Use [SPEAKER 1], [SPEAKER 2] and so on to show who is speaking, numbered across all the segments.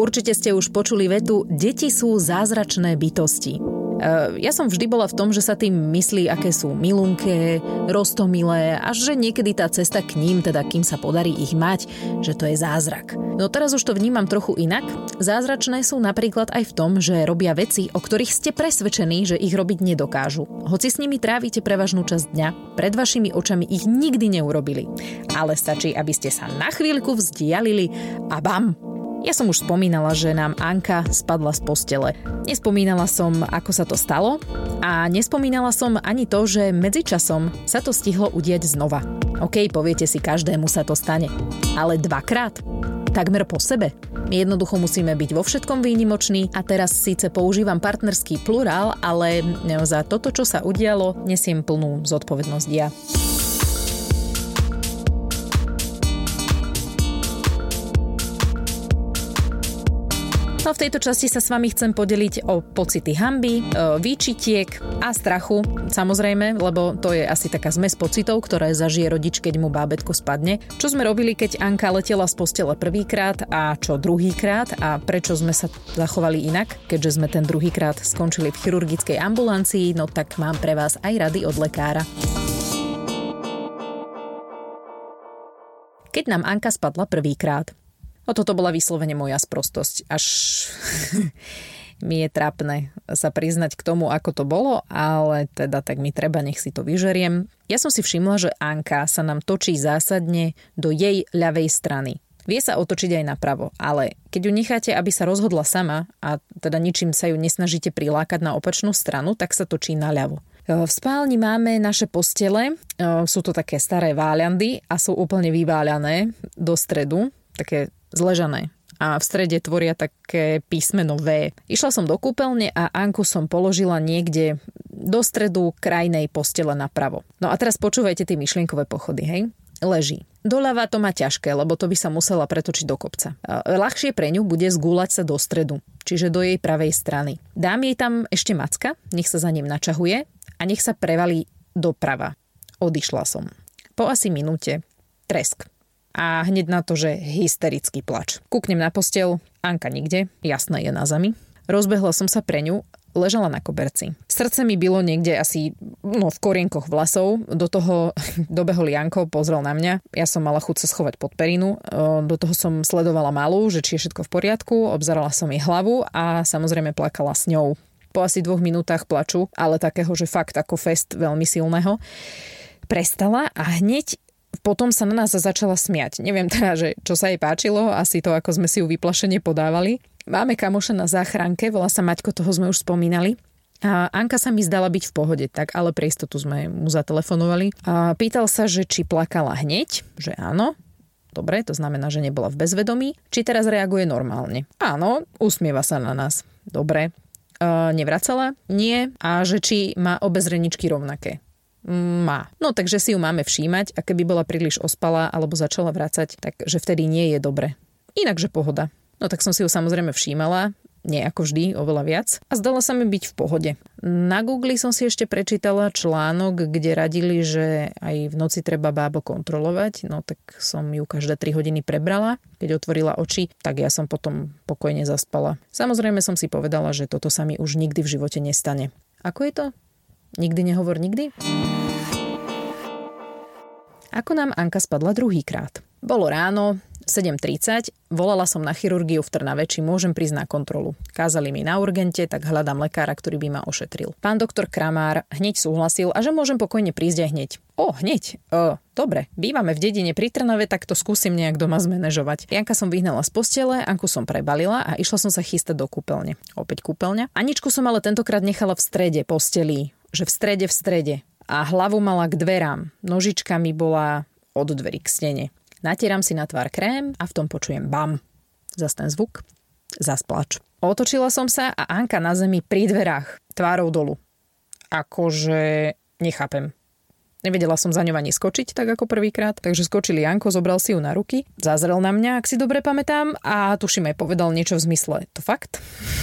[SPEAKER 1] Určite ste už počuli vetu Deti sú zázračné bytosti. Eh, ja som vždy bola v tom, že sa tým myslí, aké sú milunké, rostomilé a že niekedy tá cesta k ním, teda kým sa podarí ich mať, že to je zázrak. No teraz už to vnímam trochu inak. Zázračné sú napríklad aj v tom, že robia veci, o ktorých ste presvedčení, že ich robiť nedokážu. Hoci s nimi trávite prevažnú časť dňa, pred vašimi očami ich nikdy neurobili. Ale stačí, aby ste sa na chvíľku vzdialili a bam, ja som už spomínala, že nám Anka spadla z postele. Nespomínala som, ako sa to stalo a nespomínala som ani to, že medzičasom sa to stihlo udieť znova. OK, poviete si, každému sa to stane. Ale dvakrát? Takmer po sebe? My jednoducho musíme byť vo všetkom výnimoční a teraz síce používam partnerský plurál, ale za toto, čo sa udialo, nesiem plnú zodpovednosť ja. No v tejto časti sa s vami chcem podeliť o pocity hamby, e, výčitiek a strachu, samozrejme, lebo to je asi taká zmes pocitov, ktoré zažije rodič, keď mu bábetko spadne. Čo sme robili, keď Anka letela z postele prvýkrát a čo druhýkrát a prečo sme sa zachovali inak, keďže sme ten druhýkrát skončili v chirurgickej ambulancii, no tak mám pre vás aj rady od lekára. Keď nám Anka spadla prvýkrát, No toto bola vyslovene moja sprostosť. Až mi je trápne sa priznať k tomu, ako to bolo, ale teda tak mi treba, nech si to vyžeriem. Ja som si všimla, že Anka sa nám točí zásadne do jej ľavej strany. Vie sa otočiť aj napravo, ale keď ju necháte, aby sa rozhodla sama a teda ničím sa ju nesnažíte prilákať na opačnú stranu, tak sa točí naľavo. V spálni máme naše postele, sú to také staré váľandy a sú úplne vyváľané do stredu, také zležané a v strede tvoria také písmeno V. Išla som do kúpeľne a Anku som položila niekde do stredu krajnej postele napravo. No a teraz počúvajte tie myšlienkové pochody, hej? Leží. Doľava to má ťažké, lebo to by sa musela pretočiť do kopca. Ľahšie pre ňu bude zgúľať sa do stredu, čiže do jej pravej strany. Dám jej tam ešte macka, nech sa za ním načahuje a nech sa prevalí doprava. Odišla som. Po asi minúte tresk a hneď na to, že hysterický plač. Kúknem na postel, Anka nikde, jasné je na zemi. Rozbehla som sa pre ňu, ležala na koberci. Srdce mi bylo niekde asi no, v korienkoch vlasov, do toho dobehol Janko, pozrel na mňa, ja som mala chuť sa schovať pod perinu, do toho som sledovala malú, že či je všetko v poriadku, obzerala som jej hlavu a samozrejme plakala s ňou. Po asi dvoch minútach plaču, ale takého, že fakt ako fest veľmi silného, prestala a hneď potom sa na nás začala smiať. Neviem teda, že čo sa jej páčilo, asi to, ako sme si ju vyplašene podávali. Máme kamoša na záchranke, volá sa Maťko, toho sme už spomínali. A Anka sa mi zdala byť v pohode, tak ale pre istotu sme mu zatelefonovali. A pýtal sa, že či plakala hneď, že áno. Dobre, to znamená, že nebola v bezvedomí. Či teraz reaguje normálne. Áno, usmieva sa na nás. Dobre. E, nevracala? Nie. A že či má obe zreničky rovnaké? Má. No takže si ju máme všímať a keby bola príliš ospalá alebo začala vrácať, takže vtedy nie je dobre. Inakže pohoda. No tak som si ju samozrejme všímala, nie ako vždy, oveľa viac. A zdala sa mi byť v pohode. Na Google som si ešte prečítala článok, kde radili, že aj v noci treba bábo kontrolovať, no tak som ju každé 3 hodiny prebrala. Keď otvorila oči, tak ja som potom pokojne zaspala. Samozrejme som si povedala, že toto sa mi už nikdy v živote nestane. Ako je to? Nikdy nehovor nikdy? Ako nám Anka spadla druhýkrát? Bolo ráno, 7.30, volala som na chirurgiu v Trnave, či môžem prísť na kontrolu. Kázali mi na urgente, tak hľadám lekára, ktorý by ma ošetril. Pán doktor Kramár hneď súhlasil a že môžem pokojne prísť aj hneď. O, hneď. O, dobre, bývame v dedine pri Trnave, tak to skúsim nejak doma zmanéžovať. Janka som vyhnala z postele, Anku som prebalila a išla som sa chystať do kúpeľne. Opäť kúpeľňa. Aničku som ale tentokrát nechala v strede posteli že v strede v strede a hlavu mala k dverám. Nožička mi bola od dverí k stene. Natieram si na tvár krém a v tom počujem bam. Zas ten zvuk. Zas plač. Otočila som sa a Anka na zemi pri dverách, tvárou dolu. Akože nechápem. Nevedela som za ňou ani skočiť, tak ako prvýkrát. Takže skočili Janko, zobral si ju na ruky, zazrel na mňa, ak si dobre pamätám, a tuším aj povedal niečo v zmysle, to fakt?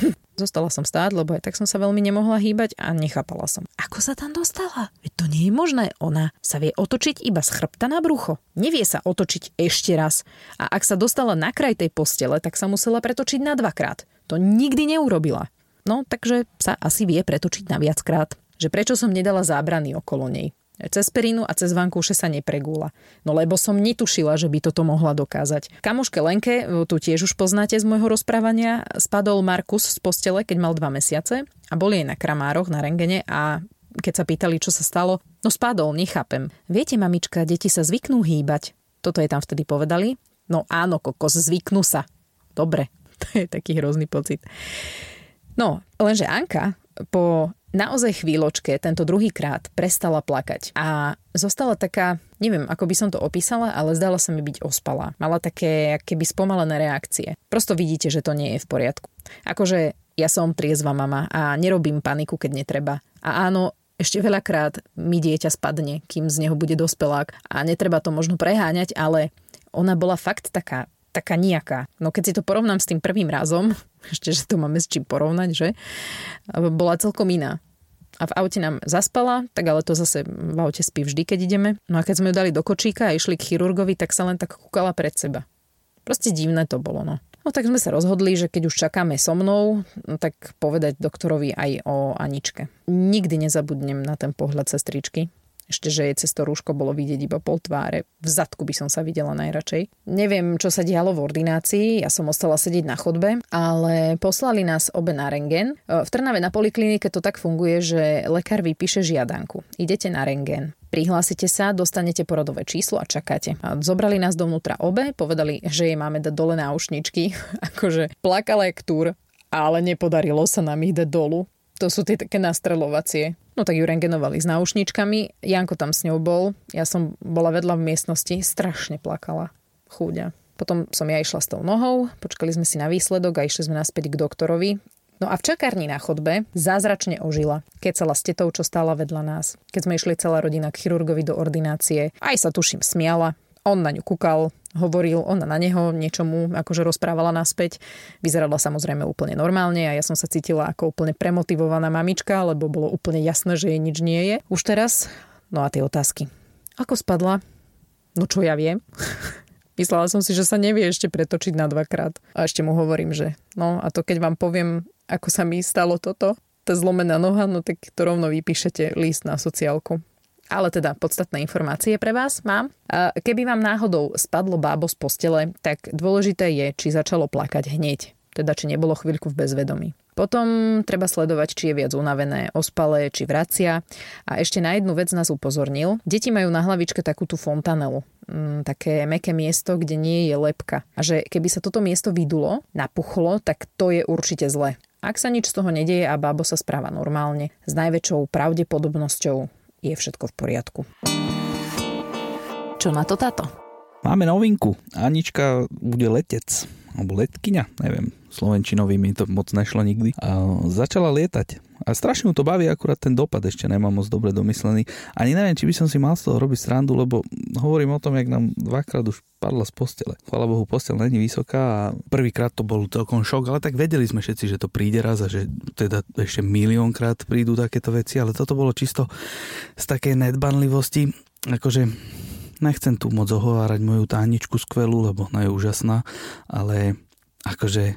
[SPEAKER 1] Zostala som stáť, lebo aj tak som sa veľmi nemohla hýbať a nechápala som. Ako sa tam dostala? Veď to nie je možné. Ona sa vie otočiť iba z chrbta na brucho. Nevie sa otočiť ešte raz. A ak sa dostala na kraj tej postele, tak sa musela pretočiť na dvakrát. To nikdy neurobila. No, takže sa asi vie pretočiť na viackrát. Že prečo som nedala zábrany okolo nej. Cez perinu a cez vankúše sa nepregúla. No lebo som netušila, že by toto mohla dokázať. Kamoške Lenke, tu tiež už poznáte z môjho rozprávania, spadol Markus z postele, keď mal dva mesiace a boli jej na kramároch, na rengene a keď sa pýtali, čo sa stalo, no spadol, nechápem. Viete, mamička, deti sa zvyknú hýbať. Toto je tam vtedy povedali. No áno, kokos, zvyknú sa. Dobre, to je taký hrozný pocit. No, lenže Anka po naozaj chvíľočke tento druhý krát prestala plakať a zostala taká, neviem, ako by som to opísala, ale zdala sa mi byť ospalá. Mala také keby spomalené reakcie. Prosto vidíte, že to nie je v poriadku. Akože ja som triezva mama a nerobím paniku, keď netreba. A áno, ešte veľakrát mi dieťa spadne, kým z neho bude dospelák a netreba to možno preháňať, ale ona bola fakt taká taká nejaká. No keď si to porovnám s tým prvým razom, ešte, že to máme s čím porovnať, že? Bola celkom iná. A v aute nám zaspala, tak ale to zase v aute spí vždy, keď ideme. No a keď sme ju dali do kočíka a išli k chirurgovi, tak sa len tak kúkala pred seba. Proste divné to bolo, no. No tak sme sa rozhodli, že keď už čakáme so mnou, no tak povedať doktorovi aj o Aničke. Nikdy nezabudnem na ten pohľad sestričky, ešte, že jej cez to rúško bolo vidieť iba pol tváre. V zadku by som sa videla najradšej. Neviem, čo sa dialo v ordinácii, ja som ostala sedieť na chodbe, ale poslali nás obe na rengen. V Trnave na poliklinike to tak funguje, že lekár vypíše žiadanku. Idete na rengen. Prihlásite sa, dostanete porodové číslo a čakáte. Zobrali nás dovnútra obe, povedali, že jej máme dať dole náušničky. akože plakala jak túr, ale nepodarilo sa nám ich dať dolu. To sú tie také nastrelovacie. No tak ju rengenovali s náušničkami. Janko tam s ňou bol. Ja som bola vedľa v miestnosti. Strašne plakala. Chúďa. Potom som ja išla s tou nohou, počkali sme si na výsledok a išli sme naspäť k doktorovi. No a v čakárni na chodbe zázračne ožila. Keď sa s tetou, čo stála vedľa nás. Keď sme išli celá rodina k chirurgovi do ordinácie, aj sa tuším smiala, on na ňu kúkal, hovoril, ona na neho niečomu akože rozprávala naspäť. Vyzerala samozrejme úplne normálne a ja som sa cítila ako úplne premotivovaná mamička, lebo bolo úplne jasné, že jej nič nie je. Už teraz, no a tie otázky. Ako spadla? No čo ja viem. Myslela som si, že sa nevie ešte pretočiť na dvakrát. A ešte mu hovorím, že no a to keď vám poviem, ako sa mi stalo toto, tá zlomená noha, no tak to rovno vypíšete list na sociálku. Ale teda podstatné informácie pre vás mám. Keby vám náhodou spadlo bábo z postele, tak dôležité je, či začalo plakať hneď. Teda, či nebolo chvíľku v bezvedomí. Potom treba sledovať, či je viac unavené, ospalé, či vracia. A ešte na jednu vec nás upozornil. Deti majú na hlavičke takú tú fontanelu, mm, také meké miesto, kde nie je lepka. A že keby sa toto miesto vydulo, napuchlo, tak to je určite zle. Ak sa nič z toho nedieje a bábo sa správa normálne, s najväčšou pravdepodobnosťou je všetko v poriadku. Čo na to táto?
[SPEAKER 2] Máme novinku. Anička bude letec. Alebo letkyňa, neviem. Slovenčinovi mi to moc nešlo nikdy. A začala lietať. A strašne mu to baví, akurát ten dopad ešte nemám moc dobre domyslený. Ani neviem, či by som si mal z toho robiť srandu, lebo hovorím o tom, jak nám dvakrát už padla z postele. Chvala Bohu, postel není vysoká a prvýkrát to bol celkom šok, ale tak vedeli sme všetci, že to príde raz a že teda ešte miliónkrát prídu takéto veci, ale toto bolo čisto z takej nedbanlivosti, akože nechcem tu moc ohovárať moju táničku skvelú, lebo ona je úžasná, ale akože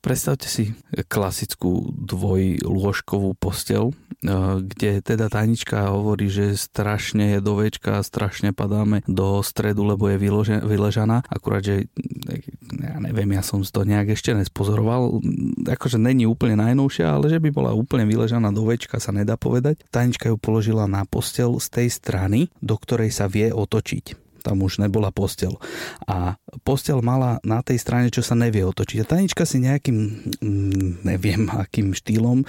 [SPEAKER 2] Predstavte si klasickú dvojlôžkovú postel, eh, kde teda tajnička hovorí, že strašne je do večka strašne padáme do stredu, lebo je vyležaná. Akurát, že ja neviem, ja som to nejak ešte nespozoroval. Akože není úplne najnovšia, ale že by bola úplne vyležaná do večka sa nedá povedať. Tajnička ju položila na postel z tej strany, do ktorej sa vie otočiť tam už nebola postel. A postel mala na tej strane, čo sa nevie otočiť. A Tanička si nejakým, mm, neviem akým štýlom e,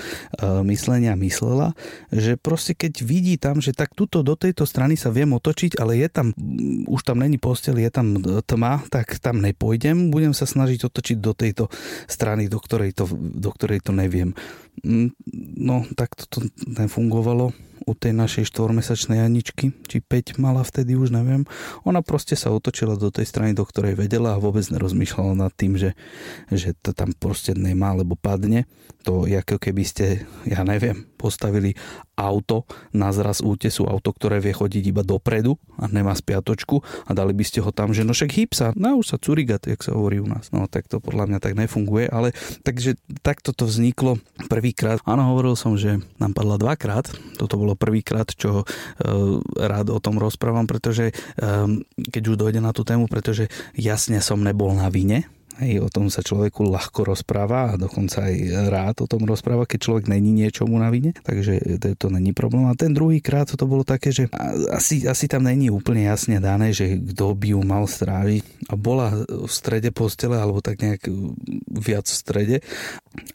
[SPEAKER 2] myslenia myslela, že proste keď vidí tam, že tak tuto do tejto strany sa viem otočiť, ale je tam, mm, už tam není postel, je tam tma, tak tam nepôjdem, budem sa snažiť otočiť do tejto strany, do ktorej to, do ktorej to neviem. Mm, no, tak to nefungovalo u tej našej štvormesačnej Aničky, či 5 mala vtedy, už neviem. Ona proste sa otočila do tej strany, do ktorej vedela a vôbec nerozmýšľala nad tým, že, že to tam proste nemá, alebo padne. To ako keby ste, ja neviem, postavili auto na zraz útesu, auto, ktoré vie chodiť iba dopredu a nemá spiatočku a dali by ste ho tam, že no však hýb sa, no už sa curigat, jak sa hovorí u nás. No tak to podľa mňa tak nefunguje, ale takže takto to vzniklo prvýkrát. Áno, hovoril som, že nám padla dvakrát. Toto bolo prvýkrát, čo e, rád o tom rozprávam, pretože e, keď už dojde na tú tému, pretože jasne som nebol na vine, Hej, o tom sa človeku ľahko rozpráva a dokonca aj rád o tom rozpráva, keď človek není niečomu na vine, takže to, to není problém. A ten druhý krát to bolo také, že asi, asi tam není úplne jasne dané, že kto by ju mal stráviť. A bola v strede postele, alebo tak nejak viac v strede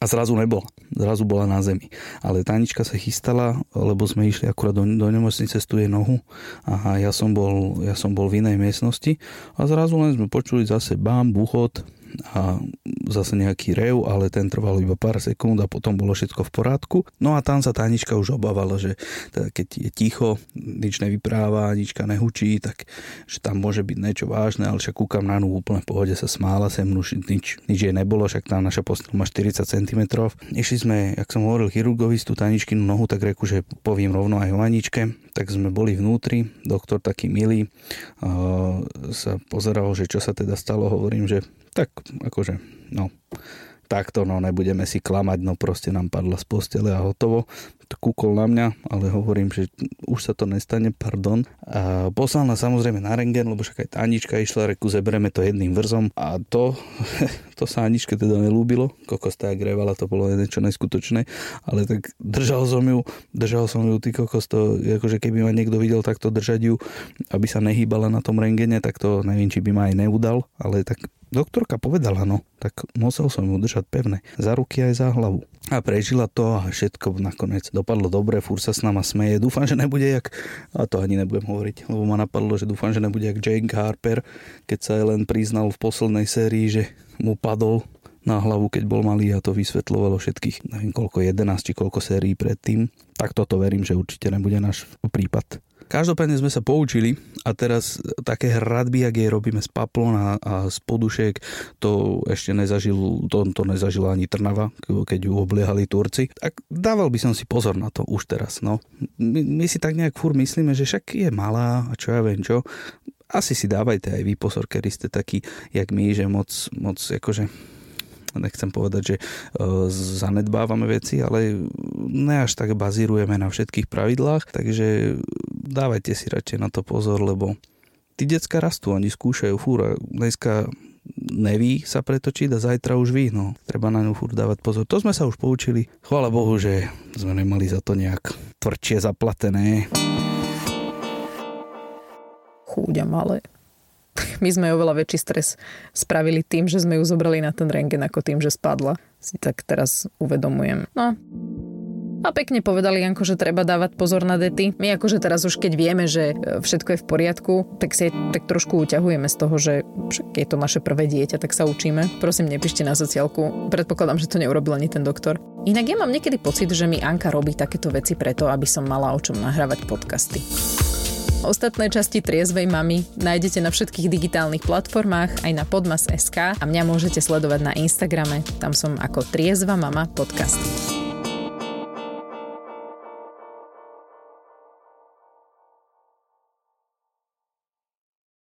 [SPEAKER 2] a zrazu nebola. Zrazu bola na zemi. Ale Tanička sa chystala, lebo sme išli akurát do, do nemocnice jej nohu a ja som, bol, ja som bol v inej miestnosti a zrazu len sme počuli zase bám, buchot, a zase nejaký rev, ale ten trval iba pár sekúnd a potom bolo všetko v porádku. No a tam sa Tanička už obávala, že teda keď je ticho, nič nevypráva, nička nehučí, tak že tam môže byť niečo vážne, ale však kúkam na ňu úplne v pohode, sa smála sem, už nič, nič jej nebolo, však tá naša postel má 40 cm. Išli sme, jak som hovoril, chirurgovi tú Taničkinu nohu, tak reku, že poviem rovno aj o Aničke, tak sme boli vnútri, doktor taký milý, sa pozeral, že čo sa teda stalo, hovorím, že tak akože, no, takto, no nebudeme si klamať, no proste nám padla z postele a hotovo. Kúkol na mňa, ale hovorím, že už sa to nestane, pardon. A poslal nás samozrejme na rengen, lebo však aj tá Anička išla, reku, zebereme to jedným vrzom a to, to sa Aničke teda nelúbilo. Kokos tak grevala, to bolo niečo neskutočné, ale tak držal som ju, držal som ju, ty kokos, to, akože keby ma niekto videl takto držať ju, aby sa nehýbala na tom rengene, tak to neviem, či by ma aj neudal, ale tak Doktorka povedala, no, tak musel som ju držať pevne, za ruky aj za hlavu. A prežila to a všetko nakoniec dopadlo dobre, fur sa s nama smeje. Dúfam, že nebude jak, a to ani nebudem hovoriť, lebo ma napadlo, že dúfam, že nebude jak Jake Harper, keď sa len priznal v poslednej sérii, že mu padol na hlavu, keď bol malý a to vysvetľovalo všetkých, neviem koľko, 11 či koľko sérií predtým. Tak toto verím, že určite nebude náš prípad. Každopádne sme sa poučili a teraz také hradby, ak jej robíme z paplon a, a z podušek, to ešte nezažil, to, to nezažila ani Trnava, keď ju obliehali Turci. Tak dával by som si pozor na to už teraz. No. My, my si tak nejak fur myslíme, že však je malá a čo ja viem čo. Asi si dávajte aj vy pozor, kedy ste takí, jak my, že moc, moc akože nechcem povedať, že e, zanedbávame veci, ale ne až tak bazírujeme na všetkých pravidlách, takže dávajte si radšej na to pozor, lebo tí decka rastú, oni skúšajú fúra. Dneska neví sa pretočiť a zajtra už ví, no. Treba na ňu furt dávať pozor. To sme sa už poučili. Chvála Bohu, že sme nemali za to nejak tvrdšie zaplatené.
[SPEAKER 1] Chúďa malé. My sme oveľa väčší stres spravili tým, že sme ju zobrali na ten rengen ako tým, že spadla. Si tak teraz uvedomujem. No, a pekne povedali Janko, že treba dávať pozor na dety. My akože teraz už keď vieme, že e, všetko je v poriadku, tak si tak trošku uťahujeme z toho, že je to naše prvé dieťa, tak sa učíme. Prosím, nepíšte na sociálku. Predpokladám, že to neurobil ani ten doktor. Inak ja mám niekedy pocit, že mi Anka robí takéto veci preto, aby som mala o čom nahrávať podcasty. Ostatné časti Triezvej mamy nájdete na všetkých digitálnych platformách aj na podmas.sk a mňa môžete sledovať na Instagrame. Tam som ako Triezva mama podcast.